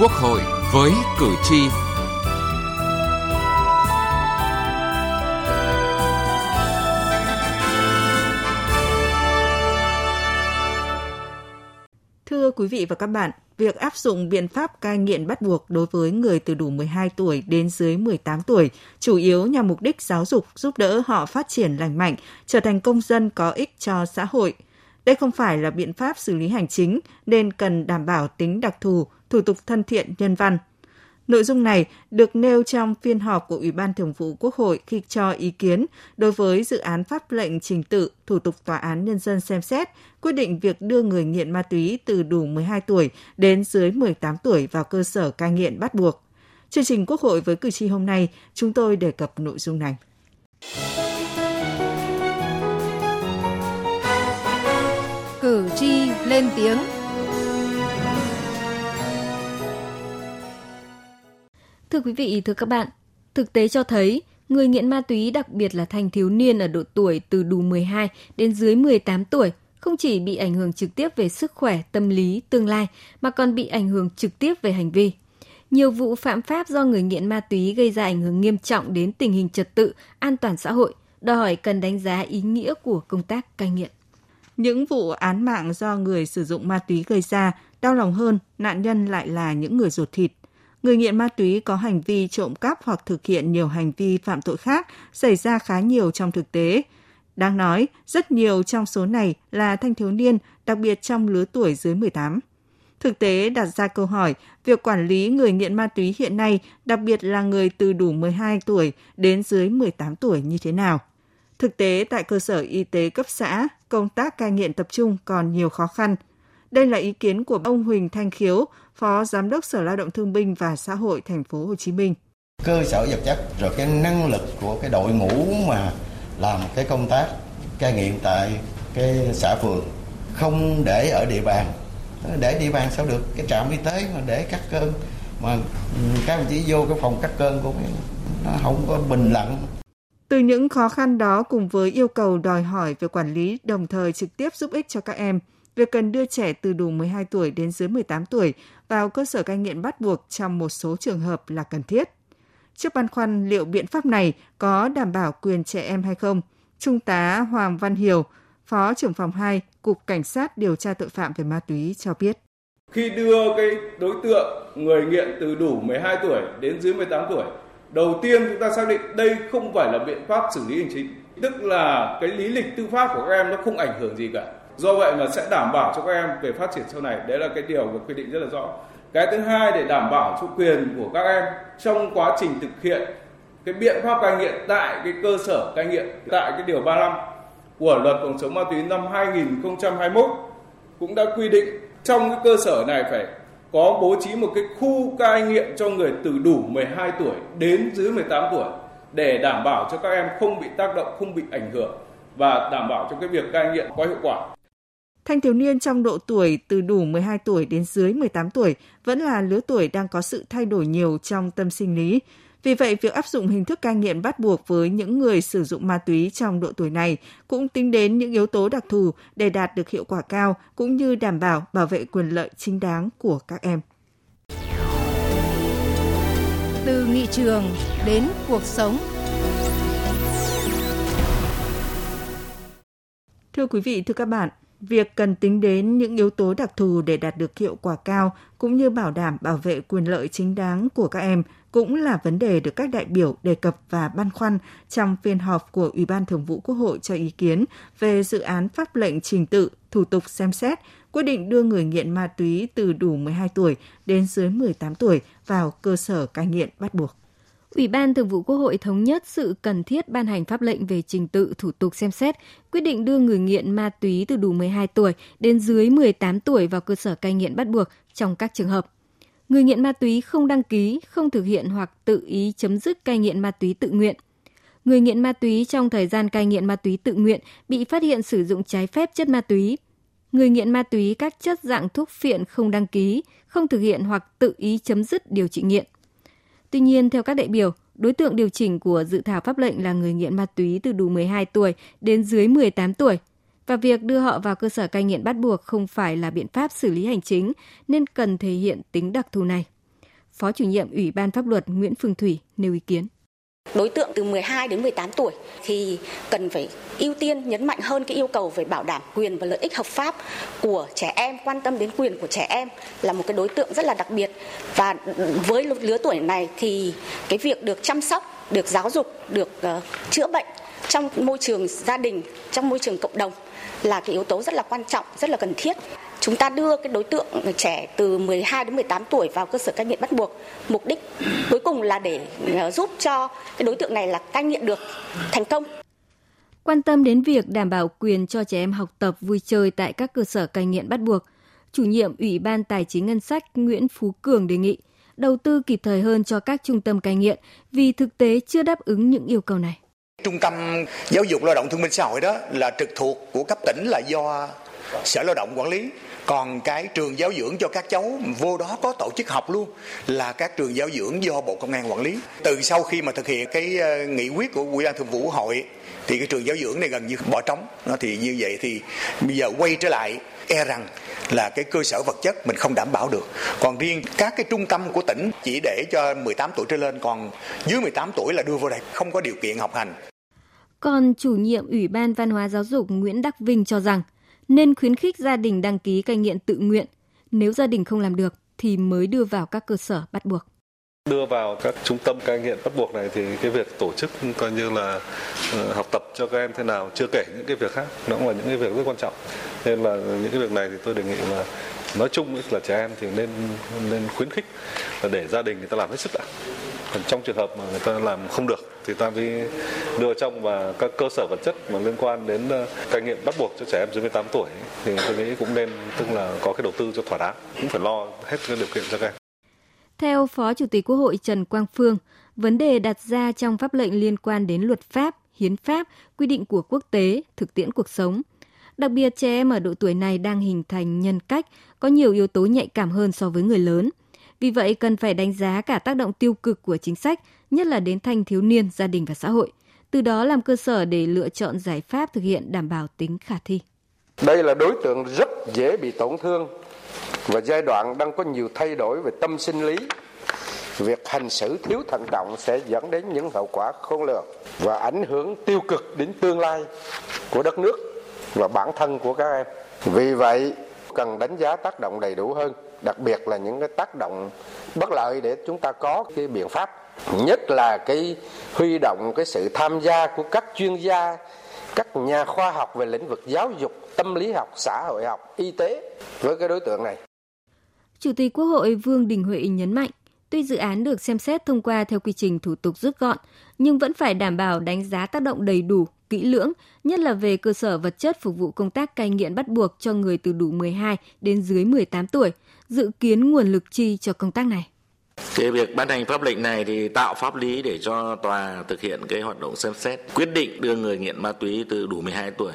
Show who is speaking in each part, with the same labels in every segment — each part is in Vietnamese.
Speaker 1: Quốc hội với cử tri.
Speaker 2: Thưa quý vị và các bạn, việc áp dụng biện pháp cai nghiện bắt buộc đối với người từ đủ 12 tuổi đến dưới 18 tuổi chủ yếu nhằm mục đích giáo dục giúp đỡ họ phát triển lành mạnh, trở thành công dân có ích cho xã hội. Đây không phải là biện pháp xử lý hành chính nên cần đảm bảo tính đặc thù, thủ tục thân thiện nhân văn. Nội dung này được nêu trong phiên họp của Ủy ban Thường vụ Quốc hội khi cho ý kiến đối với dự án pháp lệnh trình tự thủ tục tòa án nhân dân xem xét quyết định việc đưa người nghiện ma túy từ đủ 12 tuổi đến dưới 18 tuổi vào cơ sở cai nghiện bắt buộc. Chương trình Quốc hội với cử tri hôm nay, chúng tôi đề cập nội dung này.
Speaker 3: Lên tiếng
Speaker 4: Thưa quý vị, thưa các bạn, thực tế cho thấy người nghiện ma túy đặc biệt là thanh thiếu niên ở độ tuổi từ đủ 12 đến dưới 18 tuổi không chỉ bị ảnh hưởng trực tiếp về sức khỏe, tâm lý, tương lai mà còn bị ảnh hưởng trực tiếp về hành vi. Nhiều vụ phạm pháp do người nghiện ma túy gây ra ảnh hưởng nghiêm trọng đến tình hình trật tự, an toàn xã hội, đòi hỏi cần đánh giá ý nghĩa của công tác cai nghiện.
Speaker 2: Những vụ án mạng do người sử dụng ma túy gây ra, đau lòng hơn, nạn nhân lại là những người ruột thịt, người nghiện ma túy có hành vi trộm cắp hoặc thực hiện nhiều hành vi phạm tội khác xảy ra khá nhiều trong thực tế. Đáng nói, rất nhiều trong số này là thanh thiếu niên, đặc biệt trong lứa tuổi dưới 18. Thực tế đặt ra câu hỏi, việc quản lý người nghiện ma túy hiện nay, đặc biệt là người từ đủ 12 tuổi đến dưới 18 tuổi như thế nào? Thực tế tại cơ sở y tế cấp xã, công tác cai nghiện tập trung còn nhiều khó khăn – đây là ý kiến của ông Huỳnh Thanh Khiếu, Phó Giám đốc Sở Lao động Thương binh và Xã hội Thành phố Hồ Chí Minh.
Speaker 5: Cơ sở vật chất rồi cái năng lực của cái đội ngũ mà làm cái công tác cai nghiện tại cái xã phường không để ở địa bàn. Để địa bàn sao được? Cái trạm y tế mà để cắt cơn mà các đồng chí vô cái phòng cắt cơn của nó không có bình lặng
Speaker 2: từ những khó khăn đó cùng với yêu cầu đòi hỏi về quản lý đồng thời trực tiếp giúp ích cho các em, việc cần đưa trẻ từ đủ 12 tuổi đến dưới 18 tuổi vào cơ sở cai nghiện bắt buộc trong một số trường hợp là cần thiết. Trước băn khoăn liệu biện pháp này có đảm bảo quyền trẻ em hay không, Trung tá Hoàng Văn Hiểu, Phó trưởng phòng 2, Cục Cảnh sát điều tra tội phạm về ma túy cho biết.
Speaker 6: Khi đưa cái đối tượng người nghiện từ đủ 12 tuổi đến dưới 18 tuổi, đầu tiên chúng ta xác định đây không phải là biện pháp xử lý hành chính, tức là cái lý lịch tư pháp của các em nó không ảnh hưởng gì cả. Do vậy mà sẽ đảm bảo cho các em về phát triển sau này. Đấy là cái điều được quy định rất là rõ. Cái thứ hai để đảm bảo cho quyền của các em trong quá trình thực hiện cái biện pháp cai nghiện tại cái cơ sở cai nghiện tại cái điều 35 của luật phòng chống ma túy năm 2021 cũng đã quy định trong cái cơ sở này phải có bố trí một cái khu cai nghiện cho người từ đủ 12 tuổi đến dưới 18 tuổi để đảm bảo cho các em không bị tác động, không bị ảnh hưởng và đảm bảo cho cái việc cai nghiện có hiệu quả.
Speaker 2: Thanh thiếu niên trong độ tuổi từ đủ 12 tuổi đến dưới 18 tuổi vẫn là lứa tuổi đang có sự thay đổi nhiều trong tâm sinh lý. Vì vậy, việc áp dụng hình thức cai nghiện bắt buộc với những người sử dụng ma túy trong độ tuổi này cũng tính đến những yếu tố đặc thù để đạt được hiệu quả cao cũng như đảm bảo bảo vệ quyền lợi chính đáng của các em.
Speaker 3: Từ nghị trường đến cuộc sống
Speaker 2: Thưa quý vị, thưa các bạn, Việc cần tính đến những yếu tố đặc thù để đạt được hiệu quả cao cũng như bảo đảm bảo vệ quyền lợi chính đáng của các em cũng là vấn đề được các đại biểu đề cập và băn khoăn trong phiên họp của Ủy ban Thường vụ Quốc hội cho ý kiến về dự án pháp lệnh trình tự, thủ tục xem xét, quyết định đưa người nghiện ma túy từ đủ 12 tuổi đến dưới 18 tuổi vào cơ sở cai nghiện bắt buộc.
Speaker 4: Ủy ban Thường vụ Quốc hội thống nhất sự cần thiết ban hành pháp lệnh về trình tự thủ tục xem xét, quyết định đưa người nghiện ma túy từ đủ 12 tuổi đến dưới 18 tuổi vào cơ sở cai nghiện bắt buộc trong các trường hợp. Người nghiện ma túy không đăng ký, không thực hiện hoặc tự ý chấm dứt cai nghiện ma túy tự nguyện. Người nghiện ma túy trong thời gian cai nghiện ma túy tự nguyện bị phát hiện sử dụng trái phép chất ma túy. Người nghiện ma túy các chất dạng thuốc phiện không đăng ký, không thực hiện hoặc tự ý chấm dứt điều trị nghiện Tuy nhiên, theo các đại biểu, đối tượng điều chỉnh của dự thảo pháp lệnh là người nghiện ma túy từ đủ 12 tuổi đến dưới 18 tuổi và việc đưa họ vào cơ sở cai nghiện bắt buộc không phải là biện pháp xử lý hành chính nên cần thể hiện tính đặc thù này. Phó chủ nhiệm Ủy ban Pháp luật Nguyễn Phương Thủy nêu ý kiến
Speaker 7: đối tượng từ 12 đến 18 tuổi thì cần phải ưu tiên nhấn mạnh hơn cái yêu cầu về bảo đảm quyền và lợi ích hợp pháp của trẻ em, quan tâm đến quyền của trẻ em là một cái đối tượng rất là đặc biệt và với lứa tuổi này thì cái việc được chăm sóc, được giáo dục, được ờ, chữa bệnh trong môi trường gia đình, trong môi trường cộng đồng là cái yếu tố rất là quan trọng, rất là cần thiết. Chúng ta đưa cái đối tượng trẻ từ 12 đến 18 tuổi vào cơ sở cai nghiện bắt buộc. Mục đích cuối cùng là để ờ, giúp cho cái đối tượng này là cai nghiện được thành công.
Speaker 4: Quan tâm đến việc đảm bảo quyền cho trẻ em học tập vui chơi tại các cơ sở cai nghiện bắt buộc, chủ nhiệm Ủy ban Tài chính Ngân sách Nguyễn Phú Cường đề nghị đầu tư kịp thời hơn cho các trung tâm cai nghiện vì thực tế chưa đáp ứng những yêu cầu này.
Speaker 8: Trung tâm giáo dục lao động thương minh xã hội đó là trực thuộc của cấp tỉnh là do Sở Lao động quản lý còn cái trường giáo dưỡng cho các cháu vô đó có tổ chức học luôn là các trường giáo dưỡng do bộ công an quản lý từ sau khi mà thực hiện cái ờ, nghị quyết của ủy ban thường vụ hội, thì cái trường giáo dưỡng này gần như bỏ trống nó thì như vậy thì bây giờ quay trở lại e rằng là cái cơ sở vật chất mình không đảm bảo được. Còn riêng các cái trung tâm của tỉnh chỉ để cho 18 tuổi trở lên, còn dưới 18 tuổi là đưa vô đây, không có điều kiện học hành.
Speaker 4: Còn chủ nhiệm Ủy ban Văn hóa Giáo dục Nguyễn Đắc Vinh cho rằng nên khuyến khích gia đình đăng ký cai nghiện tự nguyện. Nếu gia đình không làm được thì mới đưa vào các cơ sở bắt buộc.
Speaker 9: Đưa vào các trung tâm cai nghiện bắt buộc này thì cái việc tổ chức coi như là ờ, học tập cho các em thế nào, chưa kể những cái việc khác, nó cũng là những cái việc rất quan trọng. Nên là những cái việc này thì tôi đề nghị là nói chung là trẻ em thì nên nên khuyến khích là để gia đình người ta làm hết sức đã còn trong trường hợp mà người ta làm không được thì ta mới đưa trong và các cơ sở vật chất mà liên quan đến ờ, cai nghiện bắt buộc cho trẻ em dưới 18 tuổi thì tôi nghĩ cũng nên tức là có cái đầu tư cho thỏa đáng cũng phải lo hết cái điều kiện cho các em
Speaker 4: theo Phó Chủ tịch Quốc hội Trần Quang Phương, vấn đề đặt ra trong pháp lệnh liên quan đến luật pháp, hiến pháp, quy định của quốc tế, thực tiễn cuộc sống. Đặc biệt trẻ em ở độ tuổi này đang hình thành nhân cách, có nhiều yếu tố nhạy cảm hơn so với người lớn. Vì vậy cần phải đánh giá cả tác động tiêu cực của chính sách, nhất là đến thanh thiếu niên, gia đình và xã hội. Từ đó làm cơ sở để lựa chọn giải pháp thực hiện đảm bảo tính khả thi.
Speaker 10: Đây là đối tượng rất dễ bị tổn thương và giai đoạn đang có nhiều thay đổi về tâm sinh lý việc hành xử thiếu thận trọng sẽ dẫn đến những hậu quả khôn lường và ảnh hưởng tiêu cực đến tương lai của đất nước và bản thân của các em vì vậy cần đánh giá tác động đầy đủ hơn đặc biệt là những cái tác động bất lợi để chúng ta có cái biện pháp. Nhất là cái huy động cái sự tham gia của các chuyên gia các nhà khoa học về lĩnh vực giáo dục tâm lý học xã hội học y tế với cái đối tượng này.
Speaker 4: Chủ tịch Quốc hội Vương Đình Huệ nhấn mạnh, tuy dự án được xem xét thông qua theo quy trình thủ tục rút gọn, nhưng vẫn phải đảm bảo đánh giá tác động đầy đủ, kỹ lưỡng, nhất là về cơ sở vật chất phục vụ công tác cai nghiện bắt buộc cho người từ đủ 12 đến dưới 18 tuổi, dự kiến nguồn lực chi cho công tác này.
Speaker 11: Cái việc ban hành pháp lệnh này thì tạo pháp lý để cho tòa thực hiện cái hoạt động xem xét, quyết định đưa người nghiện ma túy từ đủ 12 tuổi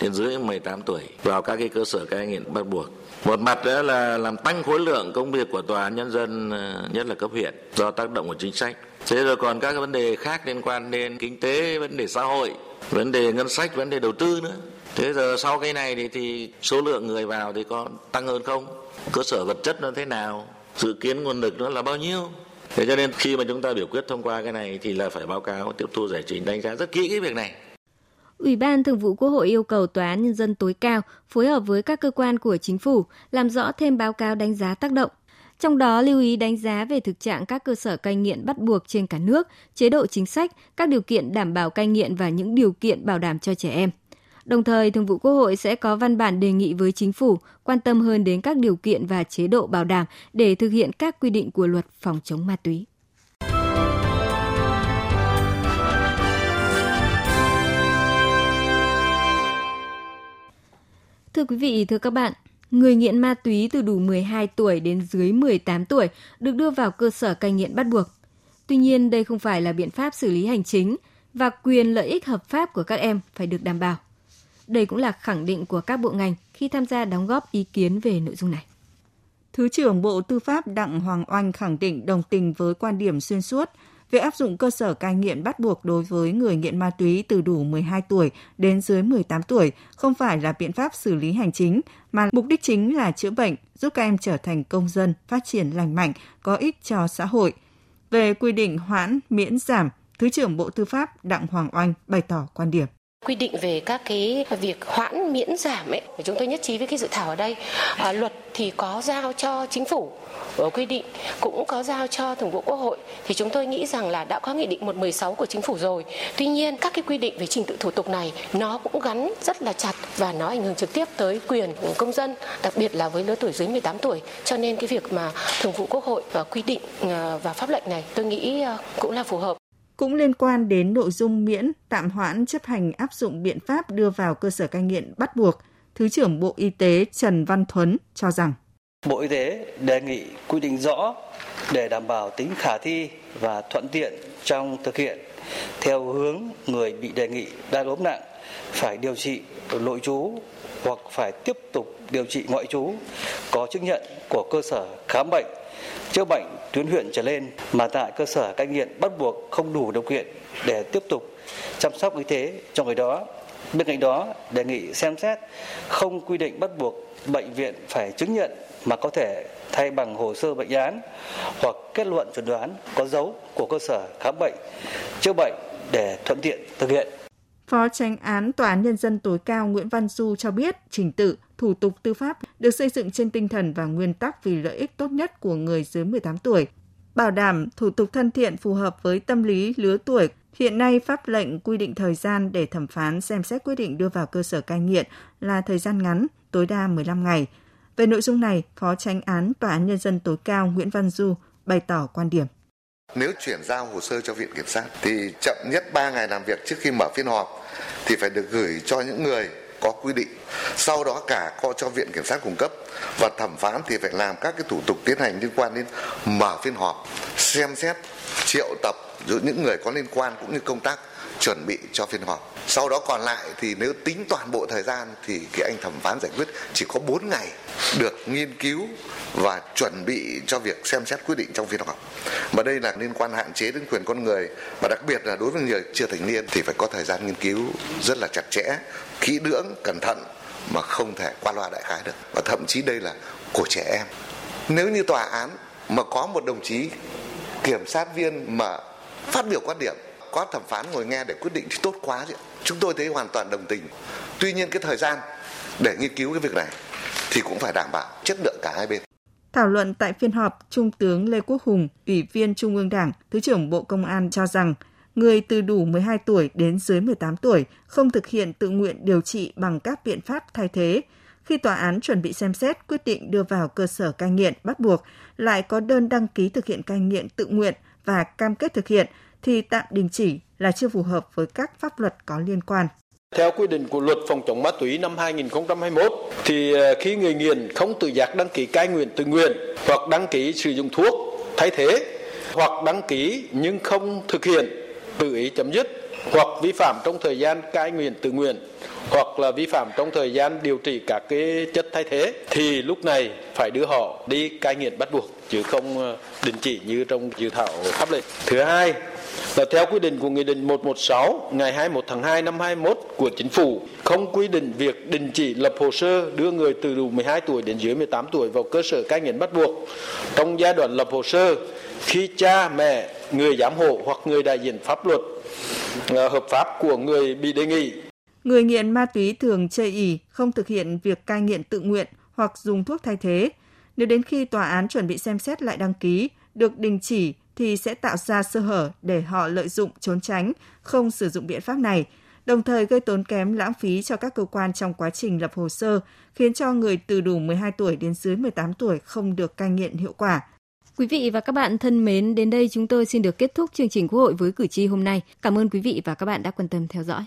Speaker 11: đến dưới 18 tuổi vào các cái cơ sở cai nghiện bắt buộc. Một mặt đó là làm tăng khối lượng công việc của tòa nhân dân ờ, nhất là cấp huyện do tác động của chính sách. Thế rồi còn các vấn đề khác liên quan đến kinh tế, vấn đề xã hội vấn đề ngân sách vấn đề đầu tư nữa. Thế giờ sau cái này thì, thì số lượng người vào thì có tăng hơn không? Cơ sở vật chất nó thế nào? Dự kiến nguồn lực nó là bao nhiêu? Thế cho nên khi mà chúng ta biểu quyết thông qua cái này thì là phải báo cáo tiếp thu giải trình đánh giá rất kỹ cái việc này.
Speaker 4: Ủy ban Thường vụ Quốc hội yêu cầu Tòa án Nhân dân tối cao phối hợp với các cơ quan của chính phủ làm rõ thêm báo cáo đánh giá tác động. Trong đó lưu ý đánh giá về thực trạng các cơ sở cai nghiện bắt buộc trên cả nước, chế độ chính sách, các điều kiện đảm bảo cai nghiện và những điều kiện bảo đảm cho trẻ em. Đồng thời, Thường vụ Quốc hội sẽ có văn bản đề nghị với chính phủ quan tâm hơn đến các điều kiện và chế độ bảo đảm để thực hiện các quy định của luật phòng chống ma túy. Thưa quý vị, thưa các bạn, người nghiện ma túy từ đủ 12 tuổi đến dưới 18 tuổi được đưa vào cơ sở cai nghiện bắt buộc. Tuy nhiên, đây không phải là biện pháp xử lý hành chính và quyền lợi ích hợp pháp của các em phải được đảm bảo. Đây cũng là khẳng định của các bộ ngành khi tham gia đóng góp ý kiến về nội dung này.
Speaker 2: Thứ trưởng Bộ Tư pháp Đặng Hoàng Oanh khẳng định đồng tình với quan điểm xuyên suốt Việc áp dụng cơ sở cai nghiện bắt buộc đối với người nghiện ma túy từ đủ 12 tuổi đến dưới 18 tuổi không phải là biện pháp xử lý hành chính, mà mục đích chính là chữa bệnh, giúp các em trở thành công dân, phát triển lành mạnh, có ích cho xã hội. Về quy định hoãn, miễn giảm, Thứ trưởng Bộ Tư pháp Đặng Hoàng Oanh bày tỏ quan điểm
Speaker 12: quy định về các cái việc hoãn miễn giảm ấy. Chúng tôi nhất trí với cái dự thảo ở đây. À, luật thì có giao cho chính phủ ở quy định cũng có giao cho thường vụ quốc hội. Thì chúng tôi nghĩ rằng là đã có nghị định 116 của chính phủ rồi. Tuy nhiên các cái quy định về trình tự thủ tục này nó cũng gắn rất là chặt và nó ảnh hưởng trực tiếp tới quyền của công dân đặc biệt là với lứa tuổi dưới 18 tuổi. Cho nên cái việc mà thường vụ quốc hội và quy định à, và pháp lệnh này tôi nghĩ à, cũng là phù hợp
Speaker 2: cũng liên quan đến nội dung miễn tạm hoãn chấp hành áp dụng biện pháp đưa vào cơ sở cai nghiện bắt buộc, Thứ trưởng Bộ Y tế Trần Văn Thuấn cho rằng.
Speaker 13: Bộ Y tế đề nghị quy định rõ để đảm bảo tính khả thi và thuận tiện trong thực hiện theo hướng người bị đề nghị đa ốm nặng phải điều trị nội trú hoặc phải tiếp tục điều trị ngoại trú có chứng nhận của cơ sở khám bệnh chữa bệnh tuyến huyện trở lên mà tại cơ sở cai nghiện bắt buộc không đủ điều kiện để tiếp tục chăm sóc y tế cho người đó. Bên cạnh đó, đề nghị xem xét không quy định bắt buộc bệnh viện phải chứng nhận mà có thể thay bằng hồ sơ bệnh án hoặc kết luận chuẩn đoán có dấu của cơ sở khám bệnh, chữa bệnh để thuận tiện thực hiện.
Speaker 2: Phó tranh án Tòa án Nhân dân tối cao Nguyễn Văn Du cho biết trình tự, thủ tục tư pháp được xây dựng trên tinh thần và nguyên tắc vì lợi ích tốt nhất của người dưới 18 tuổi, bảo đảm thủ tục thân thiện phù hợp với tâm lý lứa tuổi. Hiện nay, pháp lệnh quy định thời gian để thẩm phán xem xét quyết định đưa vào cơ sở cai nghiện là thời gian ngắn, tối đa 15 ngày. Về nội dung này, Phó tránh án Tòa án Nhân dân tối cao Nguyễn Văn Du bày tỏ quan điểm.
Speaker 14: Nếu chuyển giao hồ sơ cho Viện Kiểm sát thì chậm nhất 3 ngày làm việc trước khi mở phiên họp thì phải được gửi cho những người có quy định. Sau đó cả có cho Viện Kiểm sát cung cấp và thẩm phán thì phải làm các cái thủ tục tiến hành liên quan đến mở phiên họp, xem xét, triệu tập giữa những người có liên quan cũng như công tác chuẩn bị cho phiên họp. Sau đó còn lại thì nếu tính toàn bộ thời gian thì cái anh thẩm phán giải quyết chỉ có 4 ngày được nghiên cứu và chuẩn bị cho việc xem xét quyết định trong phiên họp. Mà đây là liên quan hạn chế đến quyền con người và đặc biệt là đối với người chưa thành niên thì phải có thời gian nghiên cứu rất là chặt chẽ, kỹ lưỡng, cẩn thận mà không thể qua loa đại khái được. Và thậm chí đây là của trẻ em. Nếu như tòa án mà có một đồng chí kiểm sát viên mà phát biểu quan điểm có thẩm phán ngồi nghe để quyết định thì tốt quá chứ. Chúng tôi thấy hoàn toàn đồng tình. Tuy nhiên cái thời gian để nghiên cứu cái việc này thì cũng phải đảm bảo chất lượng cả hai bên.
Speaker 2: Thảo luận tại phiên họp, Trung tướng Lê Quốc Hùng, Ủy viên Trung ương Đảng, Thứ trưởng Bộ Công an cho rằng người từ đủ 12 tuổi đến dưới 18 tuổi không thực hiện tự nguyện điều trị bằng các biện pháp thay thế. Khi tòa án chuẩn bị xem xét quyết định đưa vào cơ sở cai nghiện bắt buộc, lại có đơn đăng ký thực hiện cai nghiện tự nguyện và cam kết thực hiện thì tạm đình chỉ là chưa phù hợp với các pháp luật có liên quan.
Speaker 15: Theo quy định của luật phòng chống ma túy năm 2021 thì ờ, khi người nghiện không tự giác đăng ký cai nghiện tự nguyện hoặc đăng ký sử dụng thuốc thay thế hoặc đăng ký nhưng không thực hiện tự ý chấm dứt hoặc vi phạm trong thời gian cai nghiện tự nguyện, hoặc là vi phạm trong thời gian điều trị các cái chất thay thế, thì lúc này phải đưa họ đi cai nghiện bắt buộc, chứ không ờ, đình chỉ như trong dự thảo pháp lệnh. Thứ hai là theo quy định của Nghị định 116 ngày 21 tháng 2 năm 21 của Chính phủ, không quy định việc đình chỉ lập hồ sơ đưa người từ đủ 12 tuổi đến dưới 18 tuổi vào cơ sở cai nghiện bắt buộc trong giai đoạn lập hồ sơ, khi cha mẹ người giám hộ hoặc người đại diện pháp luật ờ, hợp pháp của người bị đề nghị
Speaker 2: Người nghiện ma túy thường chây ỉ, không thực hiện việc cai nghiện tự nguyện hoặc dùng thuốc thay thế. Nếu đến khi tòa án chuẩn bị xem xét lại đăng ký, được đình chỉ thì sẽ tạo ra sơ hở để họ lợi dụng trốn tránh, không sử dụng biện pháp này, đồng thời gây tốn kém lãng phí cho các cơ quan trong quá trình lập hồ sơ, khiến cho người từ đủ 12 tuổi đến dưới 18 tuổi không được cai nghiện hiệu quả.
Speaker 4: Quý vị và các bạn thân mến, đến đây chúng tôi xin được kết thúc chương trình Quốc hội với cử tri hôm nay. Cảm ơn quý vị và các bạn đã quan tâm theo dõi.